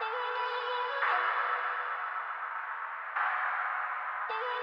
Thank you.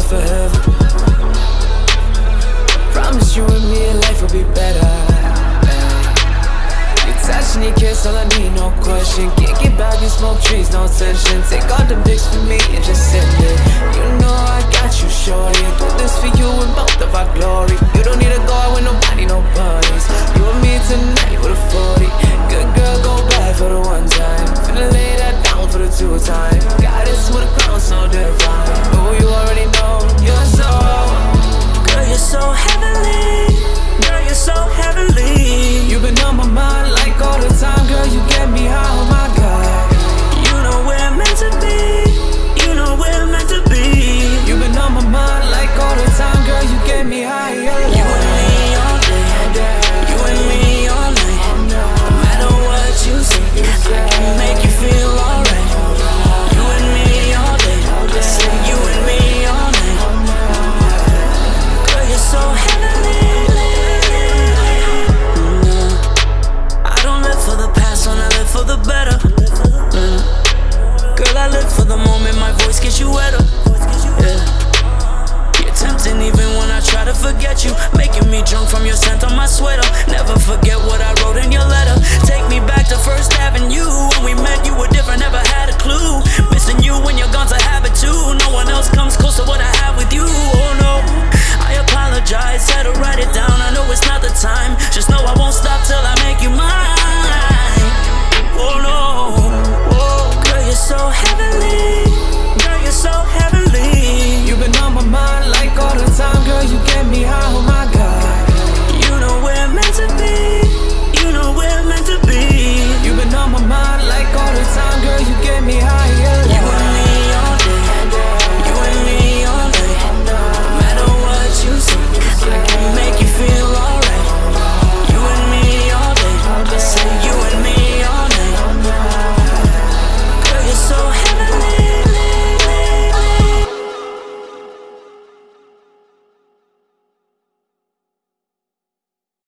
for forever. Promise you and me, life will be better. You touch and kiss, all I need, no question. Kick it back and smoke trees, no tension. Take all them dicks for me and just send it. You know I got you, shorty.